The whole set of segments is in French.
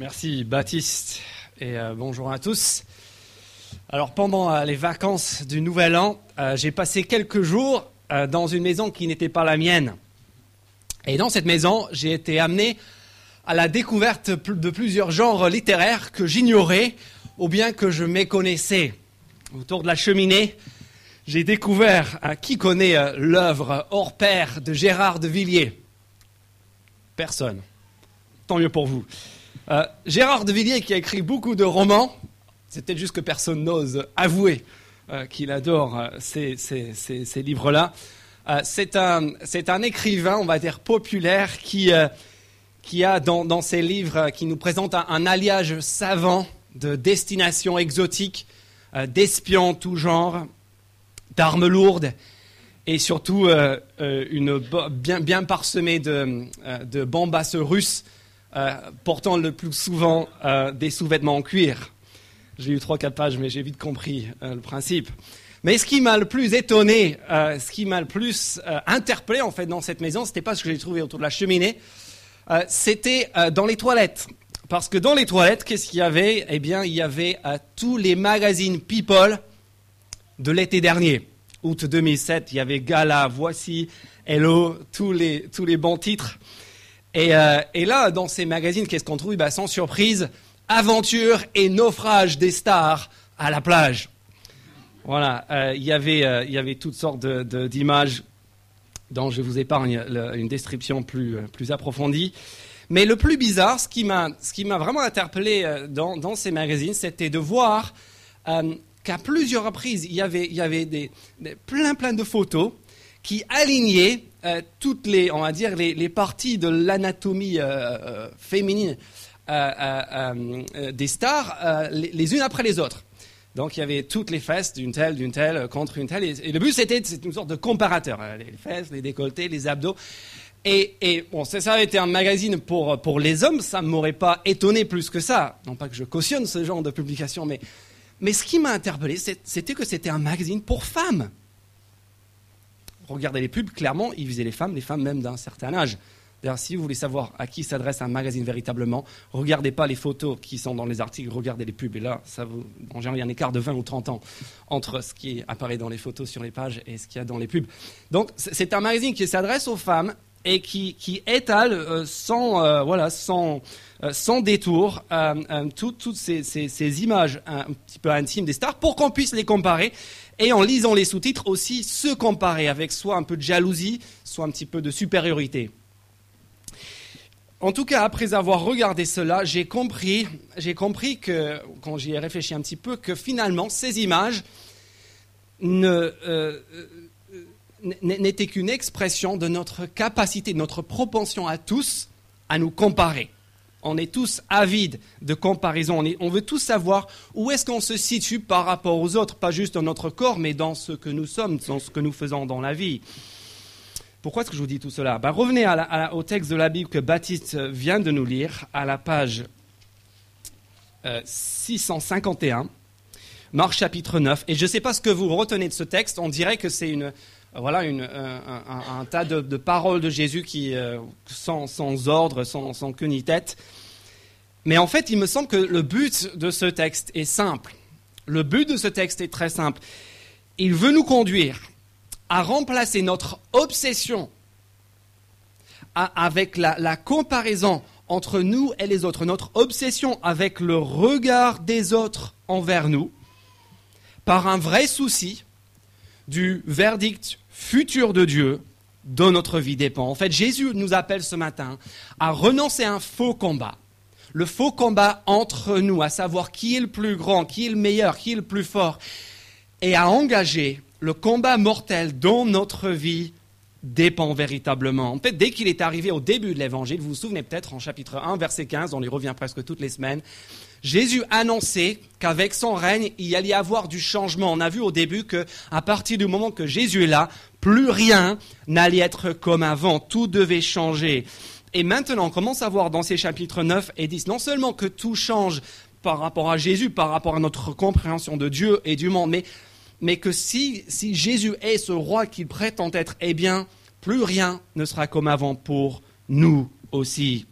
Merci Baptiste et euh, bonjour à tous. Alors pendant euh, les vacances du Nouvel An, euh, j'ai passé quelques jours dans une maison qui n'était pas la mienne. Et dans cette maison, j'ai été amené à la découverte de plusieurs genres littéraires que j'ignorais ou bien que je méconnaissais. Autour de la cheminée, j'ai découvert qui connaît l'œuvre hors pair de Gérard de Villiers. Personne. Tant mieux pour vous. Euh, Gérard de Villiers, qui a écrit beaucoup de romans, c'est peut-être juste que personne n'ose avouer euh, qu'il adore euh, ces, livres-là. c'est un, écrivain, on va dire, populaire qui, a dans, ses livres, qui nous présente un, alliage savant de destinations exotiques, d'espions tout genre, d'armes lourdes et surtout une bien, bien parsemée de, de bombasses russes portant le plus souvent euh, des sous-vêtements en cuir. J'ai eu trois, quatre pages, mais j'ai vite compris euh, le principe. Mais ce qui m'a le plus étonné, ce qui m'a le plus interpellé en fait dans cette maison, c'était pas ce que j'ai trouvé autour de la cheminée, c'était dans les toilettes. Parce que dans les toilettes, qu'est-ce qu'il y avait? Eh bien, il y avait tous les magazines People de l'été dernier. Août 2007, il y avait Gala, Voici, Hello, tous les, tous les bons titres. Euh, et, là, dans ces magazines, qu'est-ce qu'on trouve? Bah, Sans surprise, aventure et naufrage des stars à la plage. Voilà, euh, euh, il y avait toutes sortes d'images dont je vous épargne une description plus, approfondie. Mais le plus bizarre, ce qui m'a vraiment interpellé dans, ces magazines, c'était de voir qu'à plusieurs reprises, il y avait, y avait des, plein plein de photos qui alignaient euh, toutes les, on va dire, les, parties de l'anatomie euh, euh, féminine des stars, les, unes après les autres. Donc il y avait toutes les fesses d'une telle, d'une telle, contre une telle. Et, le but, c'était une sorte de comparateur. Les fesses, les décolletés, les abdos. Et, bon, ça, ça avait été un magazine pour, pour les hommes, ça ne m'aurait pas étonné plus que ça. Non pas que je cautionne ce genre de publication, mais, mais ce qui m'a interpellé, c'était que c'était un magazine pour femmes regardez les pubs, clairement, ils visaient les femmes, les femmes même d'un certain âge. D'ailleurs, si vous voulez savoir à qui s'adresse un magazine véritablement, regardez pas les photos qui sont dans les articles, regardez les pubs. Et là, ça vous, en il y a un écart de 20 ou 30 ans entre ce qui apparaît dans les photos sur les pages et ce qu'il y a dans les pubs. Donc, c'est un magazine qui s'adresse aux femmes et qui, étale euh, sans, euh, voilà, sans, euh, sans détour toutes ces, ces, images un petit peu intimes des stars pour qu'on puisse les comparer et en lisant les sous-titres aussi se comparer avec soit un peu de jalousie, soit un petit peu de supériorité. En tout cas, après avoir regardé cela, j'ai compris, que, quand j'y ai réfléchi un petit peu, que finalement, ces images euh, euh, n'étaient qu'une expression de notre capacité, de notre propension à tous à nous comparer on est tous avides de comparaison. On, veut tous savoir où est-ce qu'on se situe par rapport aux autres, pas juste dans notre corps, mais dans ce que nous sommes, dans ce que nous faisons dans la vie. Pourquoi est-ce que je vous dis tout cela? Ben, Revenez au texte de la Bible que Baptiste vient de nous lire, à la page 651, euh, Marc chapitre 9. Et je ne sais pas ce que vous retenez de ce texte, on dirait que c'est une, voilà un, tas de, paroles de Jésus qui, euh, sans, ordre, sans, sans, queue ni tête. Mais en fait, il me semble que le but de ce texte est simple. Le but de ce texte est très simple. Il veut nous conduire à remplacer notre obsession avec la comparaison entre nous et les autres, notre obsession avec le regard des autres envers nous, par un vrai souci du verdict futur de Dieu dont notre vie dépend. En fait, Jésus nous appelle ce matin à renoncer à un faux combat. Le faux combat entre nous, à savoir qui est le plus grand, qui est le meilleur, qui est le plus fort, et à engager le combat mortel dont notre vie dépend véritablement. En fait, dès qu'il est arrivé au début de l'évangile, vous vous souvenez peut-être en chapitre 1, verset 15, on y revient presque toutes les semaines, Jésus annonçait qu'avec son règne, il allait y avoir du changement. On a vu au début que, à partir du moment que Jésus est là, plus rien n'allait être comme avant. Tout devait changer. Et maintenant, on commence à voir dans ces chapitres 9 et 10, non seulement que tout change par rapport à Jésus, par rapport à notre compréhension de Dieu et du monde, mais, mais que si, si Jésus est ce roi qu'il prétend être, eh bien, plus rien ne sera comme avant pour nous aussi.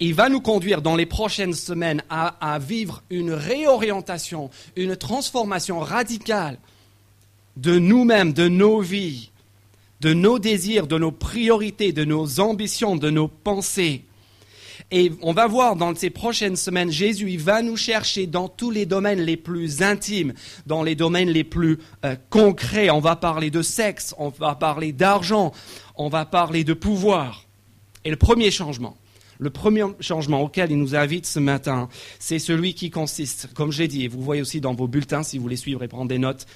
Il va nous conduire dans les prochaines semaines à, vivre une réorientation, une transformation radicale de nous-mêmes, de nos vies, de nos désirs, de nos priorités, de nos ambitions, de nos pensées. Et on va voir dans ces prochaines semaines, Jésus, il va nous chercher dans tous les domaines les plus intimes, dans les domaines les plus euh, concrets. On va parler de sexe, on va parler d'argent, on va parler de pouvoir. Et le premier changement, le premier changement auquel il nous invite ce matin, c'est celui qui consiste, comme j'ai dit, et vous voyez aussi dans vos bulletins si vous voulez suivre et prendre des notes,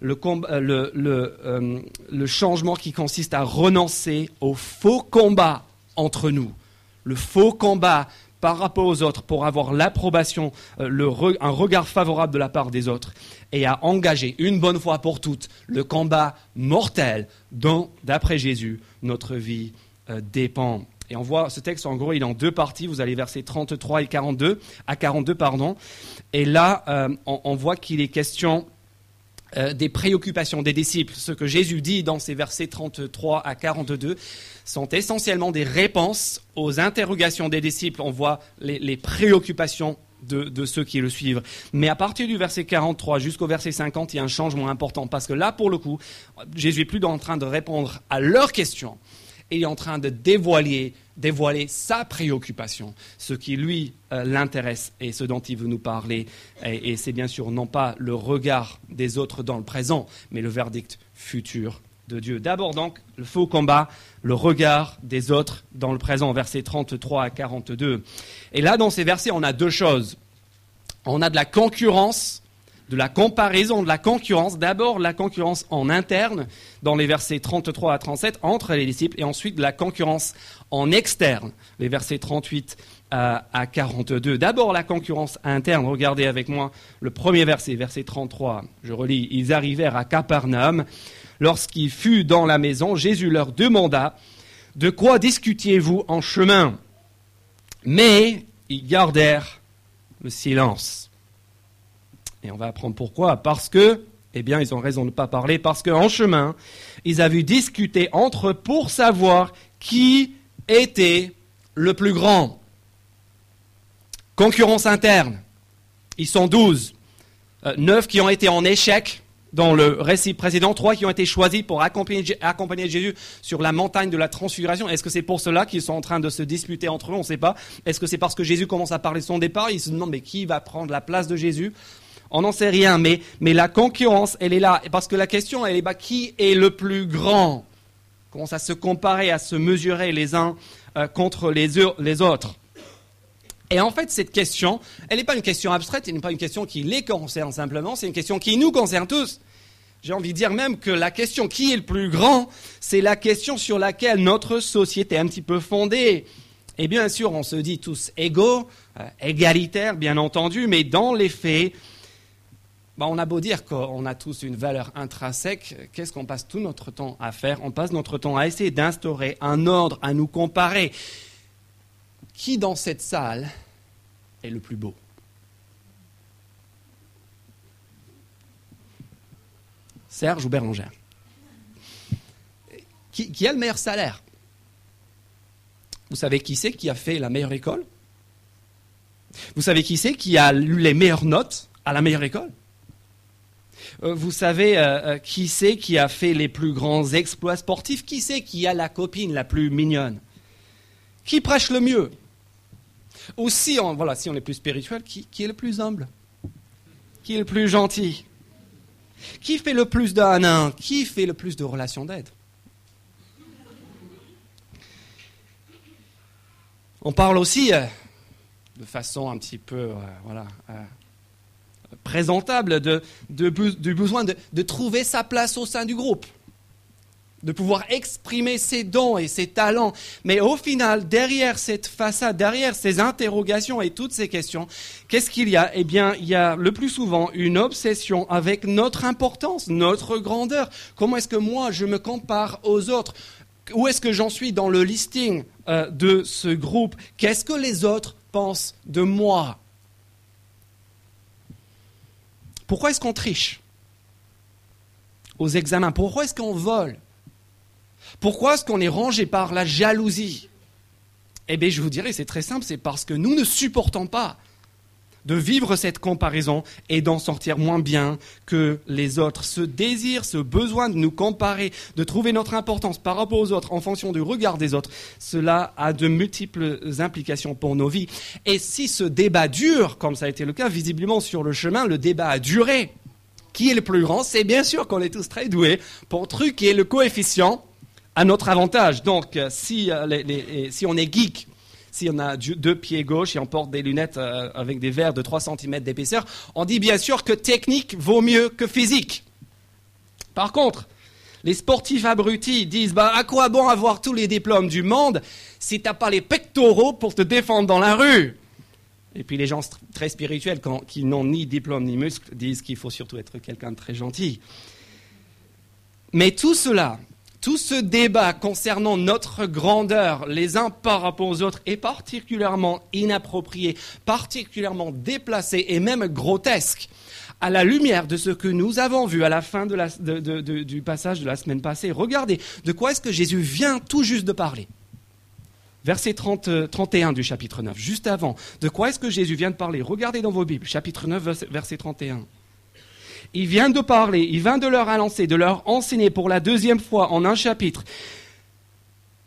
le, euh, euh, le, changement qui consiste à renoncer au faux combat entre nous, le faux combat par rapport aux autres pour avoir l'approbation, euh, un regard favorable de la part des autres, et à engager une bonne fois pour toutes le combat mortel dont, d'après Jésus, notre vie dépend. Et on voit ce texte, en gros, il est en deux parties. Vous allez verser 33 et 42, à 42, pardon. Et là, euh, on, voit qu'il est question euh, des préoccupations des disciples. Ce que Jésus dit dans ces versets 33 à 42 sont essentiellement des réponses aux interrogations des disciples. On voit les, préoccupations de, de, ceux qui le suivent. Mais à partir du verset 43 jusqu'au verset 50, il y a un changement important parce que là, pour le coup, Jésus est plus en train de répondre à leurs questions, il est en train de dévoiler, dévoiler sa préoccupation, ce qui lui euh, l'intéresse et ce dont il veut nous parler. Et, c'est bien sûr non pas le regard des autres dans le présent, mais le verdict futur de Dieu. D'abord donc, le faux combat, le regard des autres dans le présent, versets 33 à 42. Et là, dans ces versets, on a deux choses. On a de la concurrence de la comparaison, de la concurrence. D'abord, la concurrence en interne, dans les versets 33 à 37, entre les disciples, et ensuite de la concurrence en externe, les versets 38 à 42. D'abord, la concurrence interne. Regardez avec moi le premier verset, verset 33. Je relis. Ils arrivèrent à Capernaum. Lorsqu'il fut dans la maison, Jésus leur demanda De quoi discutiez-vous en chemin? Mais ils gardèrent le silence. Et on va apprendre pourquoi. Parce que, eh bien, ils ont raison de ne pas parler, parce qu'en chemin, ils avaient discuté entre eux pour savoir qui était le plus grand. Concurrence interne. Ils sont douze. Euh, neuf qui ont été en échec dans le récit précédent, trois qui ont été choisis pour accompagner, Jésus sur la montagne de la transfiguration. Est-ce que c'est pour cela qu'ils sont en train de se disputer entre eux? On ne sait pas. Est-ce que c'est parce que Jésus commence à parler de son départ? Ils se demandent mais qui va prendre la place de Jésus? On n'en sait rien, mais, la concurrence, elle est là. Parce que la question, elle est bah, qui est le plus grand? Commence à se comparer, à se mesurer les uns euh, contre les, les autres? Et en fait, cette question, elle n'est pas une question abstraite, elle n'est pas une question qui les concerne simplement, c'est une question qui nous concerne tous. J'ai envie de dire même que la question qui est le plus grand, c'est la question sur laquelle notre société est un petit peu fondée. Et bien sûr, on se dit tous égaux, euh, égalitaires, bien entendu, mais dans les faits, bah, on a beau dire qu'on a tous une valeur intrinsèque, qu'est-ce qu'on passe tout notre temps à faire? On passe notre temps à essayer d'instaurer un ordre, à nous comparer. Qui dans cette salle est le plus beau? Serge ou Bérangère? Qui, a le meilleur salaire? Vous savez qui c'est qui a fait la meilleure école? Vous savez qui c'est qui a eu les meilleures notes à la meilleure école? Vous savez euh, euh, qui c'est qui a fait les plus grands exploits sportifs? Qui c'est qui a la copine la plus mignonne? Qui prêche le mieux? Ou si on, voilà, si on est plus spirituel, qui, est le plus humble? Qui est le plus gentil? Qui fait le plus d'un Qui fait le plus de relations d'aide? On parle aussi de façon un petit peu voilà, présentable de, du besoin de, trouver sa place au sein du groupe, de pouvoir exprimer ses dons et ses talents. Mais au final, derrière cette façade, derrière ces interrogations et toutes ces questions, qu'est-ce qu'il y a? Eh bien, il y a le plus souvent une obsession avec notre importance, notre grandeur. Comment est-ce que moi, je me compare aux autres? Où est-ce que j'en suis dans le listing euh, de ce groupe? Qu'est-ce que les autres pensent de moi? Pourquoi est-ce qu'on triche aux examens? Pourquoi est-ce qu'on vole? Pourquoi est-ce qu'on est rangé par la jalousie? Eh bien, je vous dirais, c'est très simple, c'est parce que nous ne supportons pas de vivre cette comparaison et d'en sortir moins bien que les autres. Ce désir, ce besoin de nous comparer, de trouver notre importance par rapport aux autres en fonction du regard des autres, cela a de multiples implications pour nos vies. Et si ce débat dure, comme ça a été le cas visiblement sur le chemin, le débat a duré. Qui est le plus grand? C'est bien sûr qu'on est tous très doués pour truquer le coefficient à notre avantage. Donc, si, euh, si on est geek, si on a deux pieds gauche et on porte des lunettes euh, avec des verres de 3 cm d'épaisseur, on dit bien sûr que technique vaut mieux que physique. Par contre, les sportifs abrutis disent bah, à quoi bon avoir tous les diplômes du monde si tu n'as pas les pectoraux pour te défendre dans la rue? Et puis les gens très spirituels qui n'ont ni diplôme ni muscle disent qu'il faut surtout être quelqu'un de très gentil. Mais tout cela, tout ce débat concernant notre grandeur les uns par rapport aux autres est particulièrement inapproprié, particulièrement déplacé et même grotesque à la lumière de ce que nous avons vu à la fin du passage de la semaine passée. Regardez, de quoi est-ce que Jésus vient tout juste de parler? Verset 30, 31 du chapitre 9, juste avant. De quoi est-ce que Jésus vient de parler? Regardez dans vos Bibles, chapitre 9, verset 31. Il vient de parler, il vient de leur annoncer, de leur enseigner pour la deuxième fois en un chapitre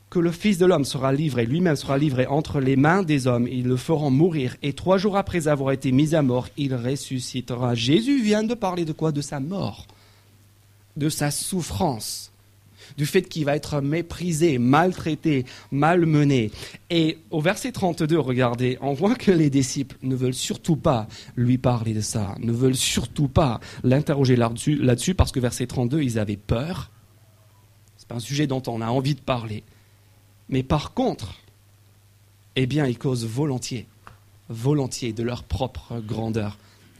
que le Fils de l'homme sera livré, lui-même sera livré entre les mains des hommes, ils le feront mourir, et trois jours après avoir été mis à mort, il ressuscitera. Jésus vient de parler de quoi? De sa mort, de sa souffrance du fait qu'il va être méprisé, maltraité, malmené. Et au verset 32, regardez, on voit que les disciples ne veulent surtout pas lui parler de ça, ne veulent surtout pas l'interroger là-dessus, parce que verset 32, ils avaient peur. Ce n'est pas un sujet dont on a envie de parler. Mais par contre, eh bien, ils causent volontiers, volontiers de leur propre grandeur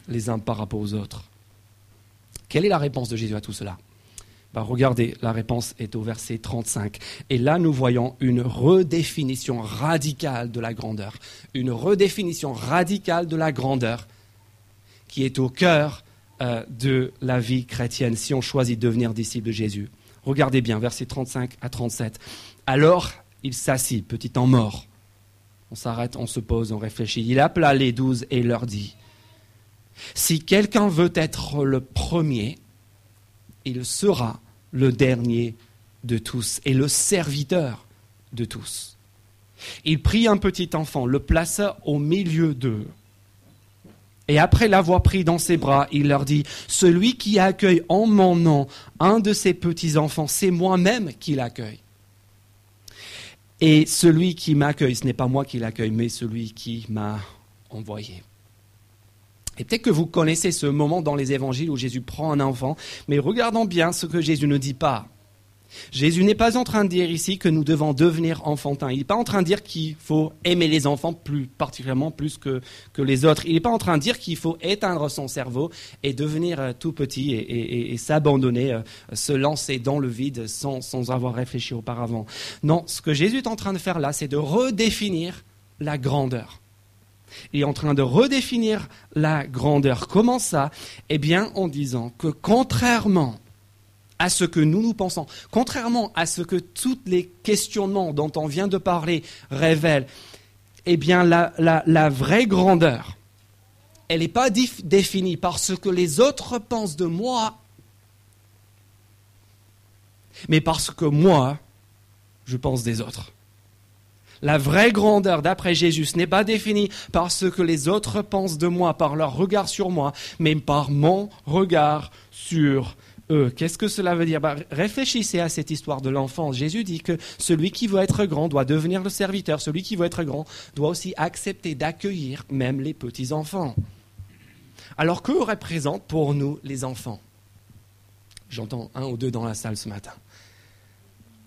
les uns par rapport aux autres. Quelle est la réponse de Jésus à tout cela? Bah, regardez, la réponse est au verset 35. Et là, nous voyons une redéfinition radicale de la grandeur. Une redéfinition radicale de la grandeur qui est au cœur euh, de la vie chrétienne si on choisit de devenir disciple de Jésus. Regardez bien, verset 35 à 37. Alors, il s'assit, petit en mort. On s'arrête, on se pose, on réfléchit. Il appela les douze et leur dit, Si quelqu'un veut être le premier, il sera le dernier de tous et le serviteur de tous. Il prit un petit enfant, le plaça au milieu d'eux. Et après l'avoir pris dans ses bras, il leur dit, Celui qui accueille en mon nom un de ces petits-enfants, c'est moi-même qui l'accueille. Et celui qui m'accueille, ce n'est pas moi qui l'accueille, mais celui qui m'a envoyé. Et peut-être que vous connaissez ce moment dans les évangiles où Jésus prend un enfant, mais regardons bien ce que Jésus ne dit pas. Jésus n'est pas en train de dire ici que nous devons devenir enfantins. Il n'est pas en train de dire qu'il faut aimer les enfants plus particulièrement plus que, les autres. Il n'est pas en train de dire qu'il faut éteindre son cerveau et devenir euh, tout petit et, s'abandonner, euh, se lancer dans le vide sans, sans avoir réfléchi auparavant. Non, ce que Jésus est en train de faire là, c'est de redéfinir la grandeur. Il est en train de redéfinir la grandeur. Comment ça Eh bien, en disant que contrairement à ce que nous nous pensons, contrairement à ce que tous les questionnements dont on vient de parler révèlent, eh bien, la, vraie grandeur, elle n'est pas définie par ce que les autres pensent de moi, mais parce que moi, je pense des autres. La vraie grandeur, d'après Jésus, n'est pas définie par ce que les autres pensent de moi, par leur regard sur moi, mais par mon regard sur eux. Qu'est-ce que cela veut dire? Bah, Réfléchissez à cette histoire de l'enfance. Jésus dit que celui qui veut être grand doit devenir le serviteur. Celui qui veut être grand doit aussi accepter d'accueillir même les petits-enfants. Alors que représentent pour nous les enfants? J'entends un ou deux dans la salle ce matin.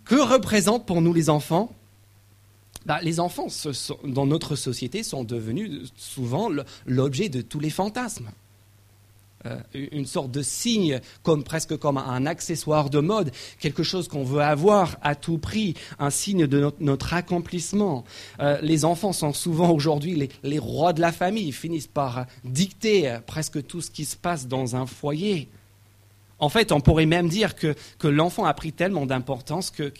Que représentent pour nous les enfants? Bah, les enfants dans notre société sont devenus souvent l'objet de tous les fantasmes. Euh, une sorte de signe, comme presque comme un accessoire de mode, quelque chose qu'on veut avoir à tout prix, un signe de notre, accomplissement. Euh, les enfants sont souvent aujourd'hui les, rois de la famille, finissent par dicter euh, presque tout ce qui se passe dans un foyer. En fait, on pourrait même dire que, l'enfant a pris tellement d'importance que,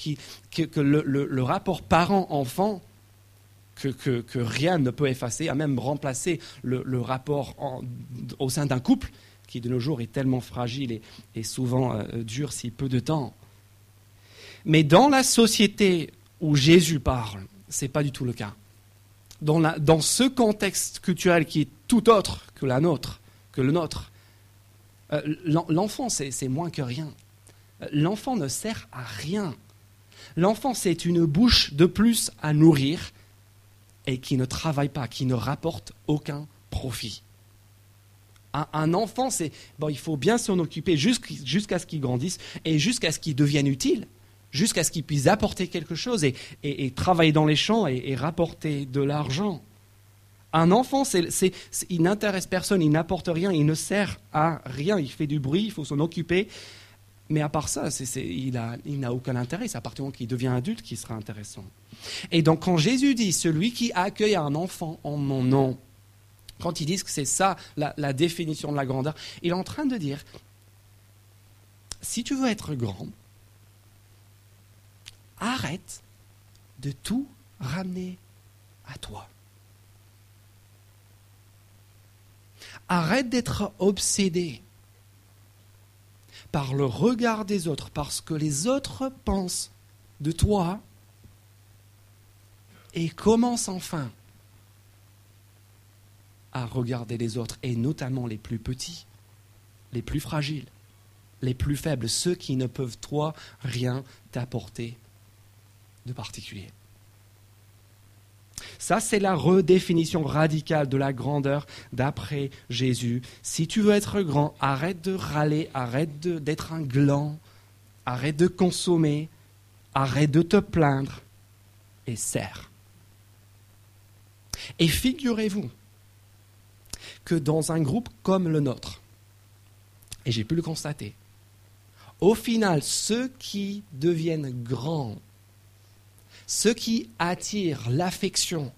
le, rapport parent-enfant que, rien ne peut effacer, à même remplacer le, rapport au sein d'un couple qui de nos jours est tellement fragile et, souvent euh, dure si peu de temps. Mais dans la société où Jésus parle, ce n'est pas du tout le cas. Dans, dans, ce contexte culturel qui est tout autre que la nôtre, que le nôtre, l'enfant c'est moins que rien. L'enfant ne sert à rien. L'enfant c'est une bouche de plus à nourrir et qui ne travaille pas, qui ne rapporte aucun profit. Un, enfant, c'est bon, il faut bien s'en occuper jusqu'à ce qu'il grandisse et jusqu'à ce qu'il devienne utile, jusqu'à ce qu'il puisse apporter quelque chose et, travailler dans les champs et, rapporter de l'argent. Un enfant, il n'intéresse personne, il n'apporte rien, il ne sert à rien, il fait du bruit, il faut s'en occuper. Mais à part ça, il n'a aucun intérêt. C'est à partir du moment qu'il devient adulte qu'il sera intéressant. Et donc quand Jésus dit, celui qui accueille un enfant en mon nom, quand ils disent que c'est ça la, définition de la grandeur, il est en train de dire, si tu veux être grand, arrête de tout ramener à toi. Arrête d'être obsédé par le regard des autres, parce que les autres pensent de toi, et commence enfin à regarder les autres, et notamment les plus petits, les plus fragiles, les plus faibles, ceux qui ne peuvent, toi, rien t'apporter de particulier. Ça, c'est la redéfinition radicale de la grandeur d'après Jésus. Si tu veux être grand, arrête de râler, arrête d'être un gland, arrête de consommer, arrête de te plaindre et sers. Et figurez-vous que dans un groupe comme le nôtre, et j'ai pu le constater, au final, ceux qui deviennent grands, ceux qui attirent l'affection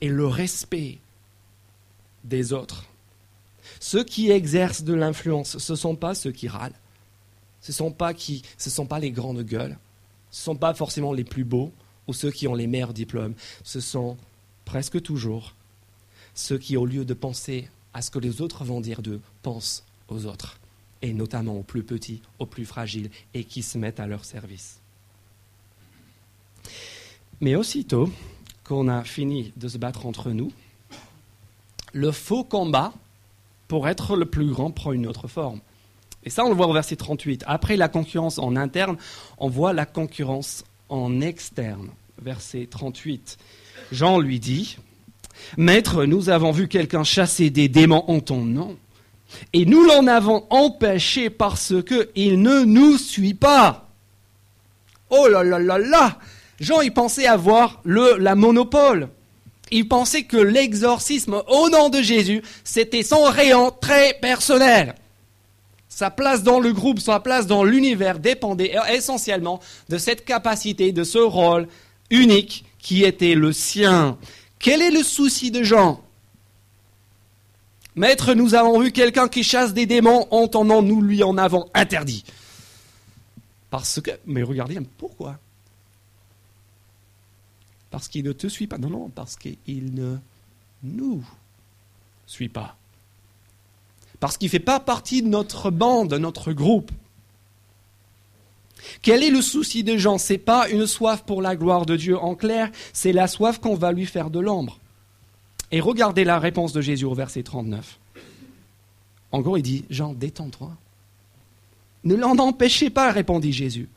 et le respect des autres, ceux qui exercent de l'influence, ce ne sont pas ceux qui râlent, ce ne sont, pas sont pas les grandes gueules, ce ne sont pas forcément les plus beaux ou ceux qui ont les meilleurs diplômes, ce sont presque toujours ceux qui, au lieu de penser à ce que les autres vont dire d'eux, pensent aux autres, et notamment aux plus petits, aux plus fragiles, et qui se mettent à leur service. Mais aussitôt qu'on a fini de se battre entre nous, le faux combat, pour être le plus grand, prend une autre forme. Et ça, on le voit au verset 38. Après la concurrence en interne, on voit la concurrence en externe. Verset 38. Jean lui dit, Maître, nous avons vu quelqu'un chasser des démons en ton nom, et nous l'en avons empêché parce qu'il ne nous suit pas. Oh là là là là Jean, il pensait avoir le, la monopole. Il pensait que l'exorcisme au nom de Jésus, c'était son rayon très personnel. Sa place dans le groupe, sa place dans l'univers dépendait essentiellement de cette capacité, de ce rôle unique qui était le sien. Quel est le souci de Jean? Maître, nous avons vu quelqu'un qui chasse des démons, entendant nous lui en avons interdit. Parce que, mais regardez, pourquoi? Parce qu'il ne te suit pas. Non, non, parce qu'il ne nous suit pas. Parce qu'il ne fait pas partie de notre bande, de notre groupe. Quel est le souci de Jean n'est pas une soif pour la gloire de Dieu en clair, c'est la soif qu'on va lui faire de l'ombre. Et regardez la réponse de Jésus au verset 39. En gros, il dit Jean, détends-toi. Ne l'en empêchez pas, répondit Jésus.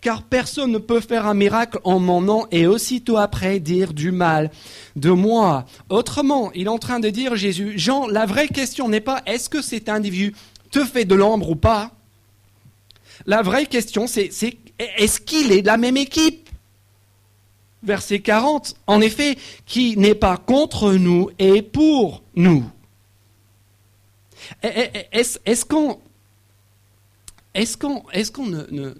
Car personne ne peut faire un miracle en mon nom et aussitôt après dire du mal de moi. Autrement, il est en train de dire Jésus, Jean, la vraie question n'est pas est-ce que cet individu te fait de l'ombre ou pas la vraie question, c'est est-ce qu'il est de la même équipe? Verset 40, en effet, qui n'est pas contre nous et pour nous. Est-ce qu'on est qu'on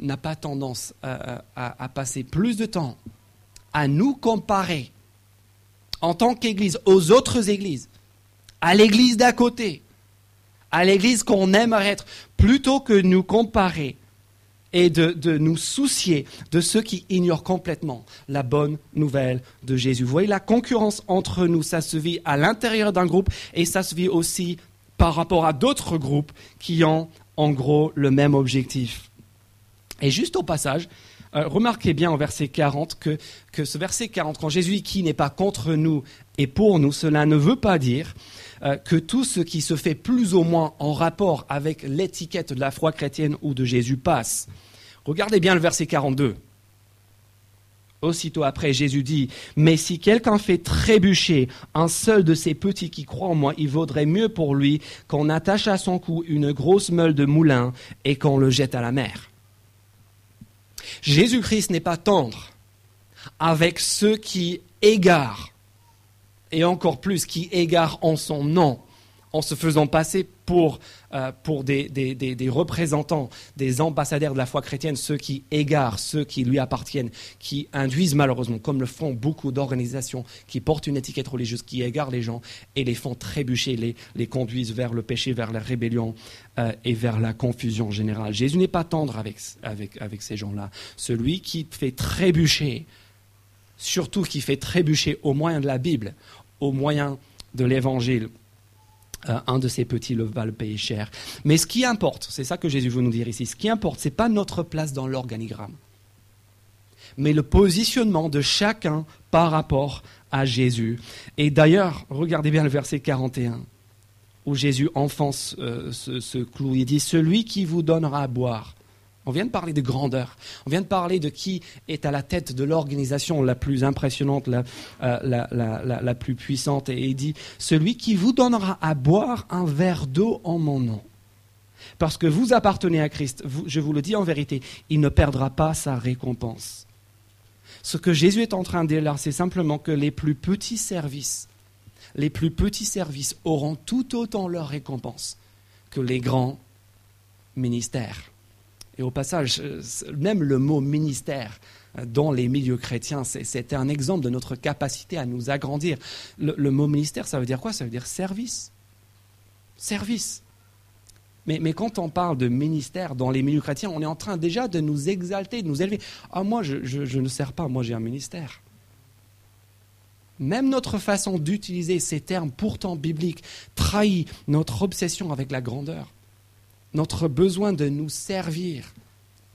n'a pas tendance à, passer plus de temps à nous comparer en tant qu'Église aux autres Églises, à l'Église d'à côté, à l'Église qu'on aimerait être, plutôt que nous comparer et de, nous soucier de ceux qui ignorent complètement la bonne nouvelle de Jésus? Vous voyez, la concurrence entre nous, ça se vit à l'intérieur d'un groupe et ça se vit aussi par rapport à d'autres groupes qui ont en gros le même objectif. Et juste au passage, euh, remarquez bien au verset 40 que, que ce verset 40, quand Jésus qui n'est pas contre nous et pour nous, cela ne veut pas dire euh, que tout ce qui se fait plus ou moins en rapport avec l'étiquette de la foi chrétienne ou de Jésus passe. Regardez bien le verset 42. Aussitôt après, Jésus dit, Mais si quelqu'un fait trébucher un seul de ces petits qui croient en moi, il vaudrait mieux pour lui qu'on attache à son cou une grosse meule de moulin et qu'on le jette à la mer. Jésus-Christ n'est pas tendre avec ceux qui égarent et encore plus qui égare en son nom, en se faisant passer pour, euh, pour des, des, représentants, des ambassadeurs de la foi chrétienne, ceux qui égarent, ceux qui lui appartiennent, qui induisent malheureusement, comme le font beaucoup d'organisations qui portent une étiquette religieuse, qui égarent les gens et les font trébucher, les, les conduisent vers le péché, vers la rébellion euh, et vers la confusion générale. Jésus n'est pas tendre avec, avec, avec ces gens-là. Celui qui fait trébucher, surtout qui fait trébucher au moyen de la Bible, au moyen de l'évangile. Euh, un de ces petits le va le payer cher. Mais ce qui importe, c'est ça que Jésus veut nous dire ici, ce qui importe, ce n'est pas notre place dans l'organigramme, mais le positionnement de chacun par rapport à Jésus. Et d'ailleurs, regardez bien le verset 41, où Jésus enfonce euh, ce, ce clou. Il dit, Celui qui vous donnera à boire on vient de parler de grandeur. On vient de parler de qui est à la tête de l'organisation la plus impressionnante, la, euh, plus puissante. Et il dit, celui qui vous donnera à boire un verre d'eau en mon nom. Parce que vous appartenez à Christ, je vous le dis en vérité, il ne perdra pas sa récompense. Ce que Jésus est en train de dire là, c'est simplement que les plus petits services, les plus petits services auront tout autant leur récompense que les grands ministères. Et au passage, euh, même le mot ministère euh, dans les milieux chrétiens, c'était un exemple de notre capacité à nous agrandir. Le, mot ministère, ça veut dire quoi? Ça veut dire service. Service. Mais, quand on parle de ministère dans les milieux chrétiens, on est en train déjà de nous exalter, de nous élever. Ah, moi, je ne sers pas, moi j'ai un ministère. Même notre façon d'utiliser ces termes pourtant bibliques trahit notre obsession avec la grandeur notre besoin de nous servir,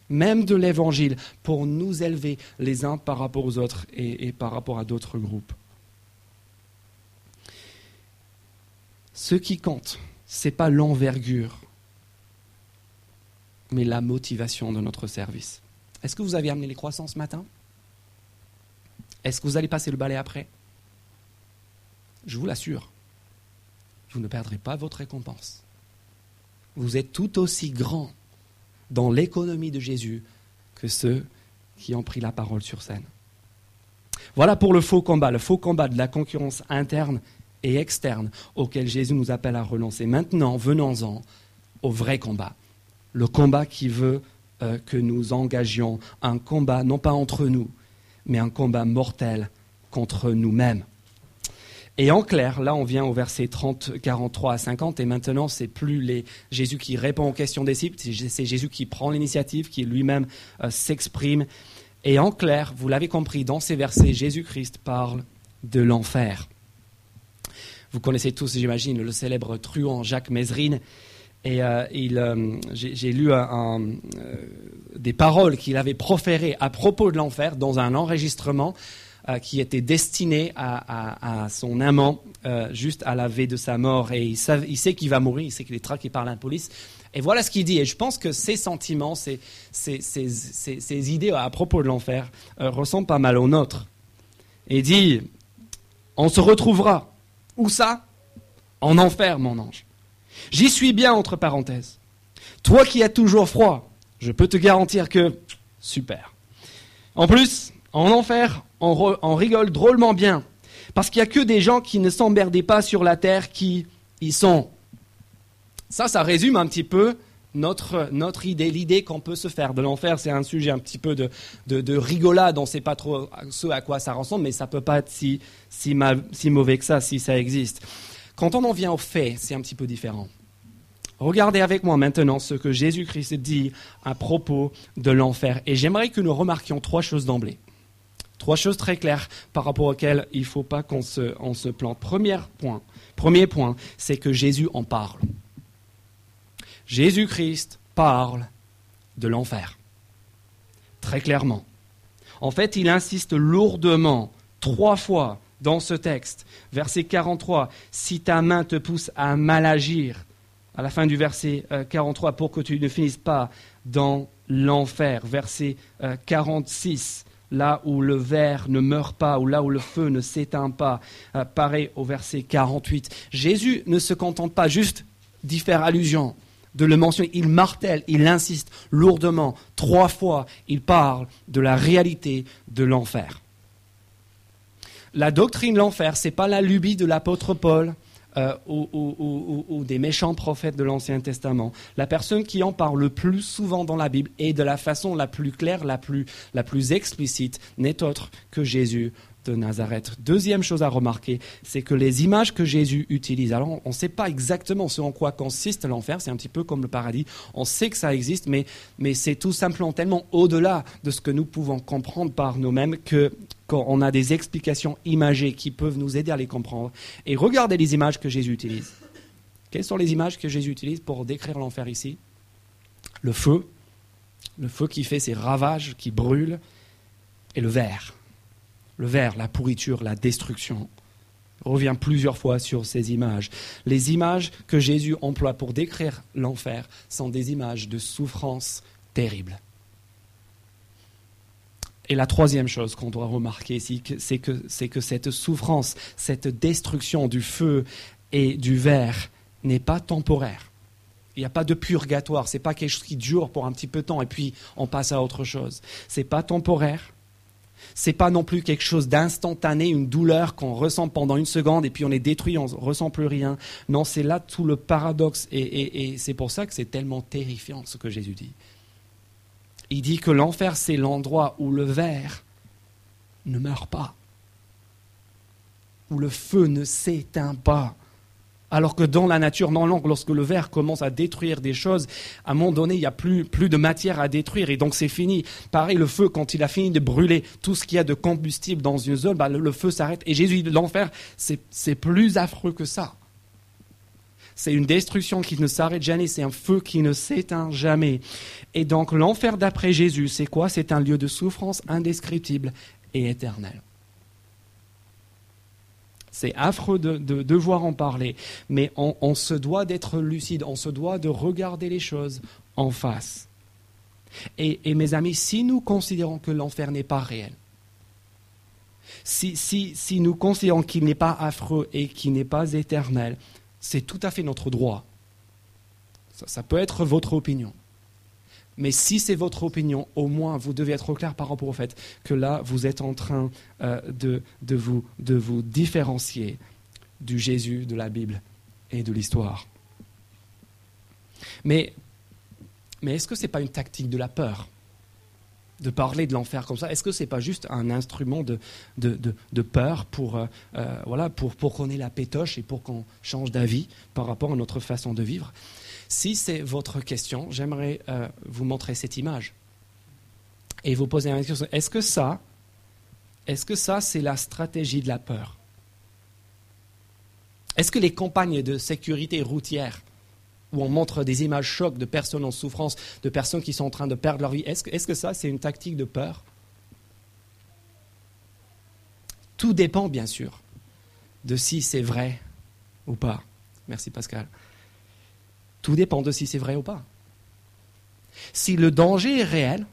même de l'Évangile, pour nous élever les uns par rapport aux autres et, par rapport à d'autres groupes. Ce qui compte, ce n'est pas l'envergure, mais la motivation de notre service. Est-ce que vous avez amené les croissants ce matin? Est-ce que vous allez passer le balai après? Je vous l'assure, vous ne perdrez pas votre récompense vous êtes tout aussi grand dans l'économie de Jésus que ceux qui ont pris la parole sur scène. Voilà pour le faux combat, le faux combat de la concurrence interne et externe auquel Jésus nous appelle à relancer. Maintenant, venons-en au vrai combat, le combat qui veut euh, que nous engagions un combat non pas entre nous, mais un combat mortel contre nous-mêmes. Et en clair, là, on vient au verset 30, 43 à 50, et maintenant, c'est plus Jésus qui répond aux questions des disciples, c'est Jésus qui prend l'initiative, qui lui-même euh, s'exprime. Et en clair, vous l'avez compris, dans ces versets, Jésus-Christ parle de l'enfer. Vous connaissez tous, j'imagine, le célèbre truand Jacques Mézrine. Et euh, euh, j'ai lu des paroles qu'il avait proférées à propos de l'enfer dans un enregistrement euh, qui était destiné à, son amant euh, juste à la veille de sa mort. Et il, sait qu'il va mourir, il sait qu'il est traqué par la police. Et voilà ce qu'il dit. Et je pense que ses sentiments, ses, idées à propos de l'enfer euh, ressemblent pas mal aux nôtres. Et il dit, on se retrouvera. Où ça? En enfer, mon ange. J'y suis bien, entre parenthèses. Toi qui as toujours froid, je peux te garantir que... Super. En plus, en enfer, on, rigole drôlement bien. Parce qu'il n'y a que des gens qui ne s'emmerdaient pas sur la terre qui y sont. Ça, ça résume un petit peu notre, notre idée, l'idée qu'on peut se faire de l'enfer. C'est un sujet un petit peu de, de, rigolade, on ne sait pas trop ce à quoi ça ressemble, mais ça ne peut pas être si, si, si mauvais que ça, si ça existe. Quand on en vient aux faits, c'est un petit peu différent. Regardez avec moi maintenant ce que Jésus-Christ dit à propos de l'enfer. Et j'aimerais que nous remarquions trois choses d'emblée. Trois choses très claires par rapport auxquelles il ne faut pas qu'on se, plante. Premier point, premier point, c'est que Jésus en parle. Jésus-Christ parle de l'enfer. Très clairement. En fait, il insiste lourdement, trois fois dans ce texte. Verset 43, si ta main te pousse à mal agir, à la fin du verset 43, euh, pour que tu ne finisses pas dans l'enfer. Verset 46, euh, là où le verre ne meurt pas, ou là où le feu ne s'éteint pas. Euh, pareil au verset 48. Jésus ne se contente pas juste d'y faire allusion, de le mentionner. Il martèle, il insiste lourdement. Trois fois, il parle de la réalité de l'enfer. La doctrine de l'enfer, ce n'est pas la lubie de l'apôtre Paul, euh, ou, des méchants prophètes de l'Ancien Testament. La personne qui en parle le plus souvent dans la Bible et de la façon la plus claire, la plus, la plus explicite, n'est autre que Jésus de Nazareth. Deuxième chose à remarquer, c'est que les images que Jésus utilise, alors on ne sait pas exactement ce en quoi consiste l'enfer, c'est un petit peu comme le paradis, on sait que ça existe, mais, mais c'est tout simplement tellement au-delà de ce que nous pouvons comprendre par nous-mêmes que on a des explications imagées qui peuvent nous aider à les comprendre. Et regardez les images que Jésus utilise. Quelles sont les images que Jésus utilise pour décrire l'enfer ici? Le feu, le feu qui fait ses ravages, qui brûle, et le verre. Le verre, la pourriture, la destruction. Il revient plusieurs fois sur ces images. Les images que Jésus emploie pour décrire l'enfer sont des images de souffrance terrible. Et la troisième chose qu'on doit remarquer ici, c'est que, que cette souffrance, cette destruction du feu et du verre n'est pas temporaire. Il n'y a pas de purgatoire, ce n'est pas quelque chose qui dure pour un petit peu de temps et puis on passe à autre chose. Ce n'est pas temporaire. Ce n'est pas non plus quelque chose d'instantané, une douleur qu'on ressent pendant une seconde et puis on est détruit, on ne ressent plus rien. Non, c'est là tout le paradoxe et c'est pour ça que c'est tellement terrifiant ce que Jésus dit. Il dit que l'enfer, c'est l'endroit où le verre ne meurt pas, où le feu ne s'éteint pas. Alors que dans la nature, non, lorsque le verre commence à détruire des choses, à un moment donné, il n'y a plus, plus de matière à détruire et donc c'est fini. Pareil, le feu, quand il a fini de brûler tout ce qu'il y a de combustible dans une zone, bah, le, feu s'arrête. Et Jésus dit l'enfer, c'est plus affreux que ça. C'est une destruction qui ne s'arrête jamais, c'est un feu qui ne s'éteint jamais. Et donc l'enfer d'après Jésus, c'est quoi? C'est un lieu de souffrance indescriptible et éternelle. C'est affreux de, devoir en parler, mais on, se doit d'être lucide, on se doit de regarder les choses en face. Et, mes amis, si nous considérons que l'enfer n'est pas réel, si, si nous considérons qu'il n'est pas affreux et qu'il n'est pas éternel, c'est tout à fait notre droit. Ça, peut être votre opinion. Mais si c'est votre opinion, au moins vous devez être au clair par rapport au fait que là, vous êtes en train euh, de, vous, différencier du Jésus de la Bible et de l'histoire. Mais, mais est-ce que ce n'est pas une tactique de la peur? De parler de l'enfer comme ça Est-ce que ce n'est pas juste un instrument de, de, peur pour, euh, euh, voilà, pour, pour qu'on ait la pétoche et pour qu'on change d'avis par rapport à notre façon de vivre? Si c'est votre question, j'aimerais euh, vous montrer cette image et vous poser une question. Est-ce que ça, est-ce que ça, c'est la stratégie de la peur? Est-ce que les campagnes de sécurité routière où on montre des images chocs de personnes en souffrance, de personnes qui sont en train de perdre leur vie. Est-ce que, ça, c'est une tactique de peur? Tout dépend, bien sûr, de si c'est vrai ou pas. Merci Pascal. Tout dépend de si c'est vrai ou pas. Si le danger est réel,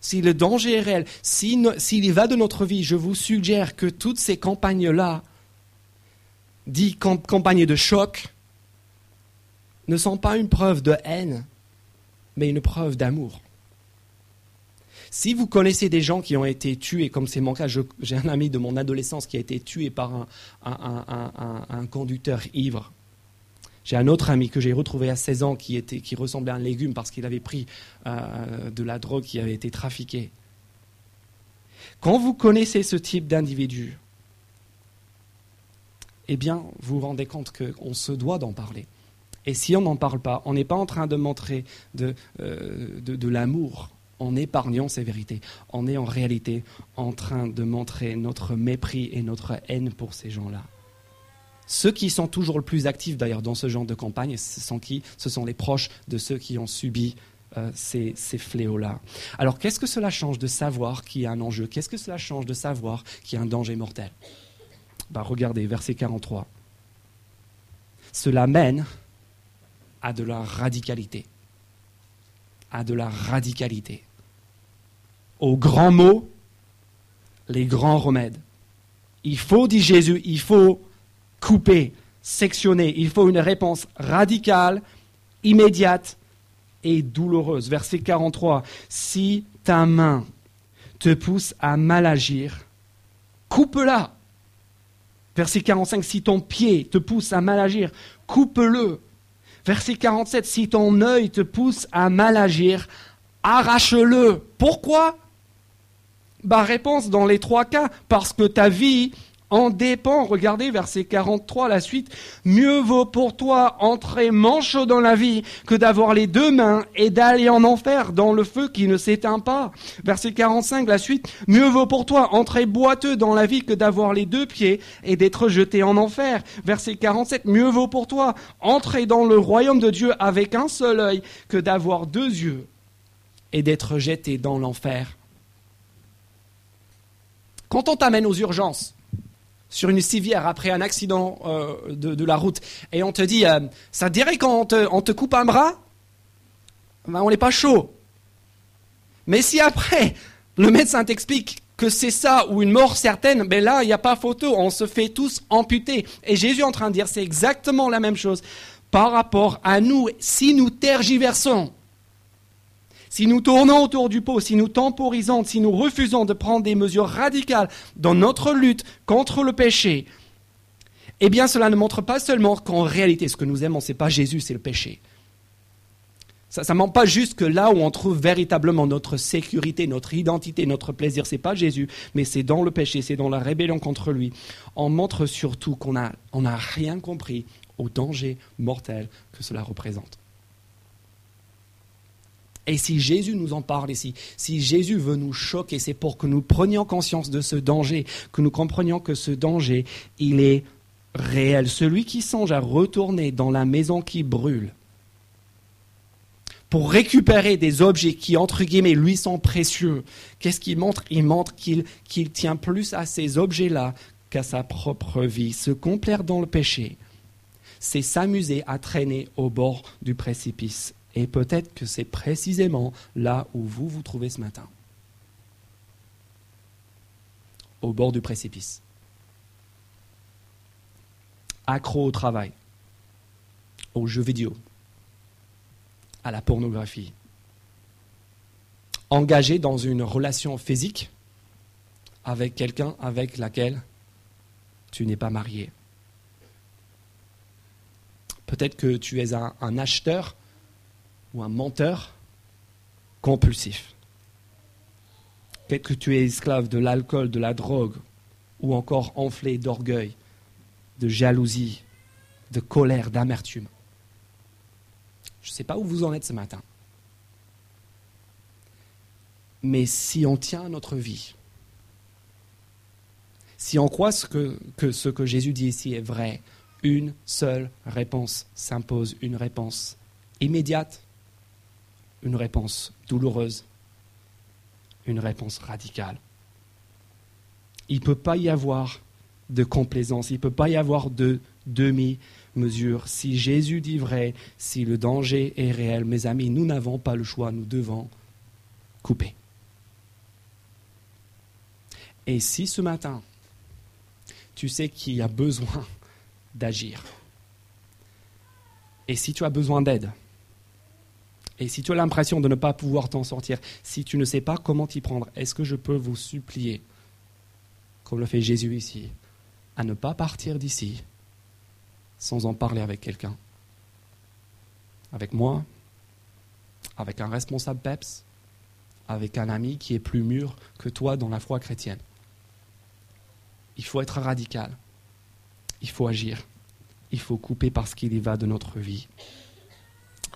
si le danger est réel, s'il y va de notre vie, je vous suggère que toutes ces campagnes-là, dit campagnes de choc, ne sont pas une preuve de haine, mais une preuve d'amour. Si vous connaissez des gens qui ont été tués, comme c'est mon cas, j'ai un ami de mon adolescence qui a été tué par un, conducteur ivre. J'ai un autre ami que j'ai retrouvé à 16 ans qui, était, qui ressemblait à un légume parce qu'il avait pris euh, de la drogue qui avait été trafiquée. Quand vous connaissez ce type d'individu, eh bien, vous vous rendez compte qu'on se doit d'en parler Et si on n'en parle pas, on n'est pas en train de montrer de, euh, de, de l'amour en épargnant ces vérités. On est en réalité en train de montrer notre mépris et notre haine pour ces gens-là. Ceux qui sont toujours le plus actifs d'ailleurs dans ce genre de campagne, ce sont qui? Ce sont les proches de ceux qui ont subi euh, ces, ces fléaux-là. Alors qu'est-ce que cela change de savoir qu'il y a un enjeu? Qu'est-ce que cela change de savoir qu'il y a un danger mortel? Bah, Regardez, verset 43. Cela mène à de la radicalité. À de la radicalité. Aux grands mots, les grands remèdes. Il faut, dit Jésus, il faut couper, sectionner. Il faut une réponse radicale, immédiate et douloureuse. Verset 43. Si ta main te pousse à mal agir, coupe-la. Verset 45. Si ton pied te pousse à mal agir, coupe-le. Verset 47. Si ton œil te pousse à mal agir, arrache-le. Pourquoi? Bah, réponse dans les trois cas, parce que ta vie en dépend. Regardez verset 43, la suite. Mieux vaut pour toi entrer manchot dans la vie que d'avoir les deux mains et d'aller en enfer dans le feu qui ne s'éteint pas. Verset 45, la suite. Mieux vaut pour toi entrer boiteux dans la vie que d'avoir les deux pieds et d'être jeté en enfer. Verset 47, mieux vaut pour toi entrer dans le royaume de Dieu avec un seul œil que d'avoir deux yeux et d'être jeté dans l'enfer. Quand on t'amène aux urgences, sur une civière après un accident euh, de, la route et on te dit euh, ça dirait quand on te, coupe un bras? Ben, on n'est pas chaud. Mais si après le médecin t'explique que c'est ça ou une mort certaine, ben là il n'y a pas photo, on se fait tous amputer. Et Jésus est en train de dire c'est exactement la même chose par rapport à nous si nous tergiversons si nous tournons autour du pot, si nous temporisons, si nous refusons de prendre des mesures radicales dans notre lutte contre le péché, eh bien cela ne montre pas seulement qu'en réalité ce que nous aimons, ce n'est pas Jésus, c'est le péché. Ça ne montre pas juste que là où on trouve véritablement notre sécurité, notre identité, notre plaisir, ce n'est pas Jésus, mais c'est dans le péché, c'est dans la rébellion contre lui. On montre surtout qu'on n'a rien compris au danger mortel que cela représente. Et si Jésus nous en parle ici, si Jésus veut nous choquer, c'est pour que nous prenions conscience de ce danger, que nous comprenions que ce danger, il est réel. Celui qui songe à retourner dans la maison qui brûle pour récupérer des objets qui, entre guillemets, lui sont précieux, qu'est-ce qu'il montre? Il montre qu'il tient plus à ces objets-là qu'à sa propre vie. Se complaire dans le péché, c'est s'amuser à traîner au bord du précipice et peut-être que c'est précisément là où vous vous trouvez ce matin, au bord du précipice. Accro au travail, aux jeux vidéo, à la pornographie, engagé dans une relation physique avec quelqu'un avec laquelle tu n'es pas marié. Peut-être que tu es un, un acheteur ou un menteur compulsif. Peut-être que tu es esclave de l'alcool, de la drogue, ou encore enflé d'orgueil, de jalousie, de colère, d'amertume. Je ne sais pas où vous en êtes ce matin. Mais si on tient à notre vie, si on croit que, que ce que Jésus dit ici est vrai, une seule réponse s'impose, une réponse immédiate, une réponse douloureuse, une réponse radicale. Il ne peut pas y avoir de complaisance, il ne peut pas y avoir de demi-mesure. Si Jésus dit vrai, si le danger est réel, mes amis, nous n'avons pas le choix, nous devons couper. Et si ce matin, tu sais qu'il y a besoin d'agir, et si tu as besoin d'aide, et si tu as l'impression de ne pas pouvoir t'en sortir, si tu ne sais pas comment t'y prendre, est-ce que je peux vous supplier, comme le fait Jésus ici, à ne pas partir d'ici sans en parler avec quelqu'un? Avec moi Avec un responsable PEPS Avec un ami qui est plus mûr que toi dans la foi chrétienne Il faut être radical. Il faut agir. il faut couper parce qu'il y va de notre vie.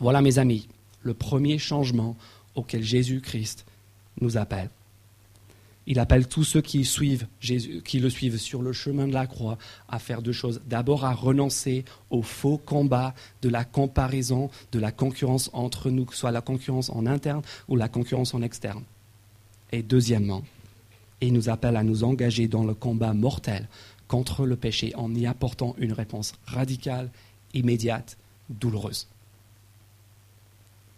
Voilà mes amis, le premier changement auquel Jésus-Christ nous appelle. Il appelle tous ceux qui, suivent qui le suivent sur le chemin de la croix à faire deux choses. D'abord à renoncer au faux combat de la comparaison, de la concurrence entre nous, que ce soit la concurrence en interne ou la concurrence en externe. Et deuxièmement, il nous appelle à nous engager dans le combat mortel contre le péché en y apportant une réponse radicale, immédiate, douloureuse.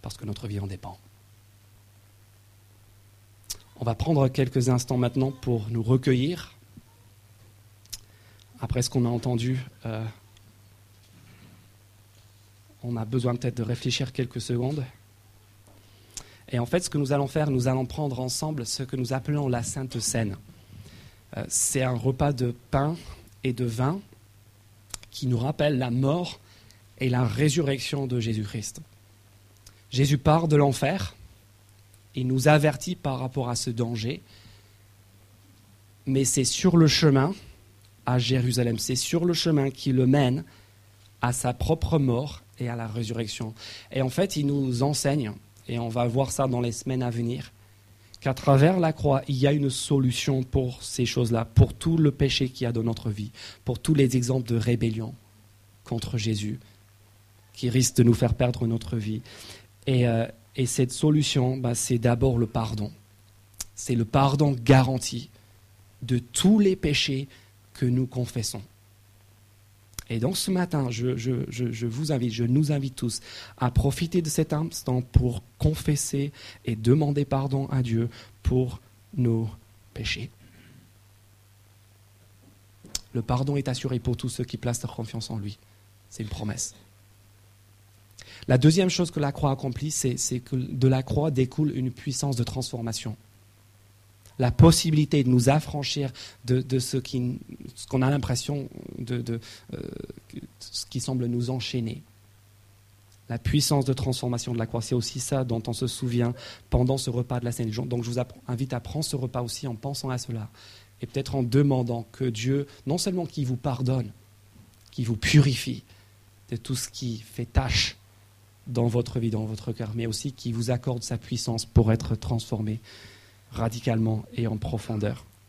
Parce que notre vie en dépend. On va prendre quelques instants maintenant pour nous recueillir. Après ce qu'on a entendu, euh, on a besoin peut-être de réfléchir quelques secondes. Et en fait, ce que nous allons faire, nous allons prendre ensemble ce que nous appelons la Sainte Seine. Euh, c'est un repas de pain et de vin qui nous rappelle la mort et la résurrection de Jésus-Christ. Jésus part de l'enfer, il nous avertit par rapport à ce danger. Mais c'est sur le chemin à Jérusalem, c'est sur le chemin qui le mène à sa propre mort et à la résurrection. Et en fait, il nous enseigne, et on va voir ça dans les semaines à venir, qu'à travers la croix, il y a une solution pour ces choses-là, pour tout le péché qu'il y a dans notre vie, pour tous les exemples de rébellion contre Jésus qui risquent de nous faire perdre notre vie. Et, euh, et cette solution, bah, c'est d'abord le pardon. C'est le pardon garanti de tous les péchés que nous confessons. Et donc ce matin, je, vous invite, je nous invite tous à profiter de cet instant pour confesser et demander pardon à Dieu pour nos péchés. Le pardon est assuré pour tous ceux qui placent leur confiance en lui. C'est une promesse. La deuxième chose que la croix accomplit, c'est que de la croix découle une puissance de transformation. La possibilité de nous affranchir de, ce qu'on a l'impression de, euh, ce qui semble nous enchaîner. La puissance de transformation de la croix, c'est aussi ça dont on se souvient pendant ce repas de la Sainte Donc je vous invite à prendre ce repas aussi en pensant à cela et peut-être en demandant que Dieu, non seulement qu'il vous pardonne, qu'il vous purifie de tout ce qui fait tâche dans votre vie, dans votre cœur, mais aussi qui vous accorde sa puissance pour être transformé radicalement et en profondeur.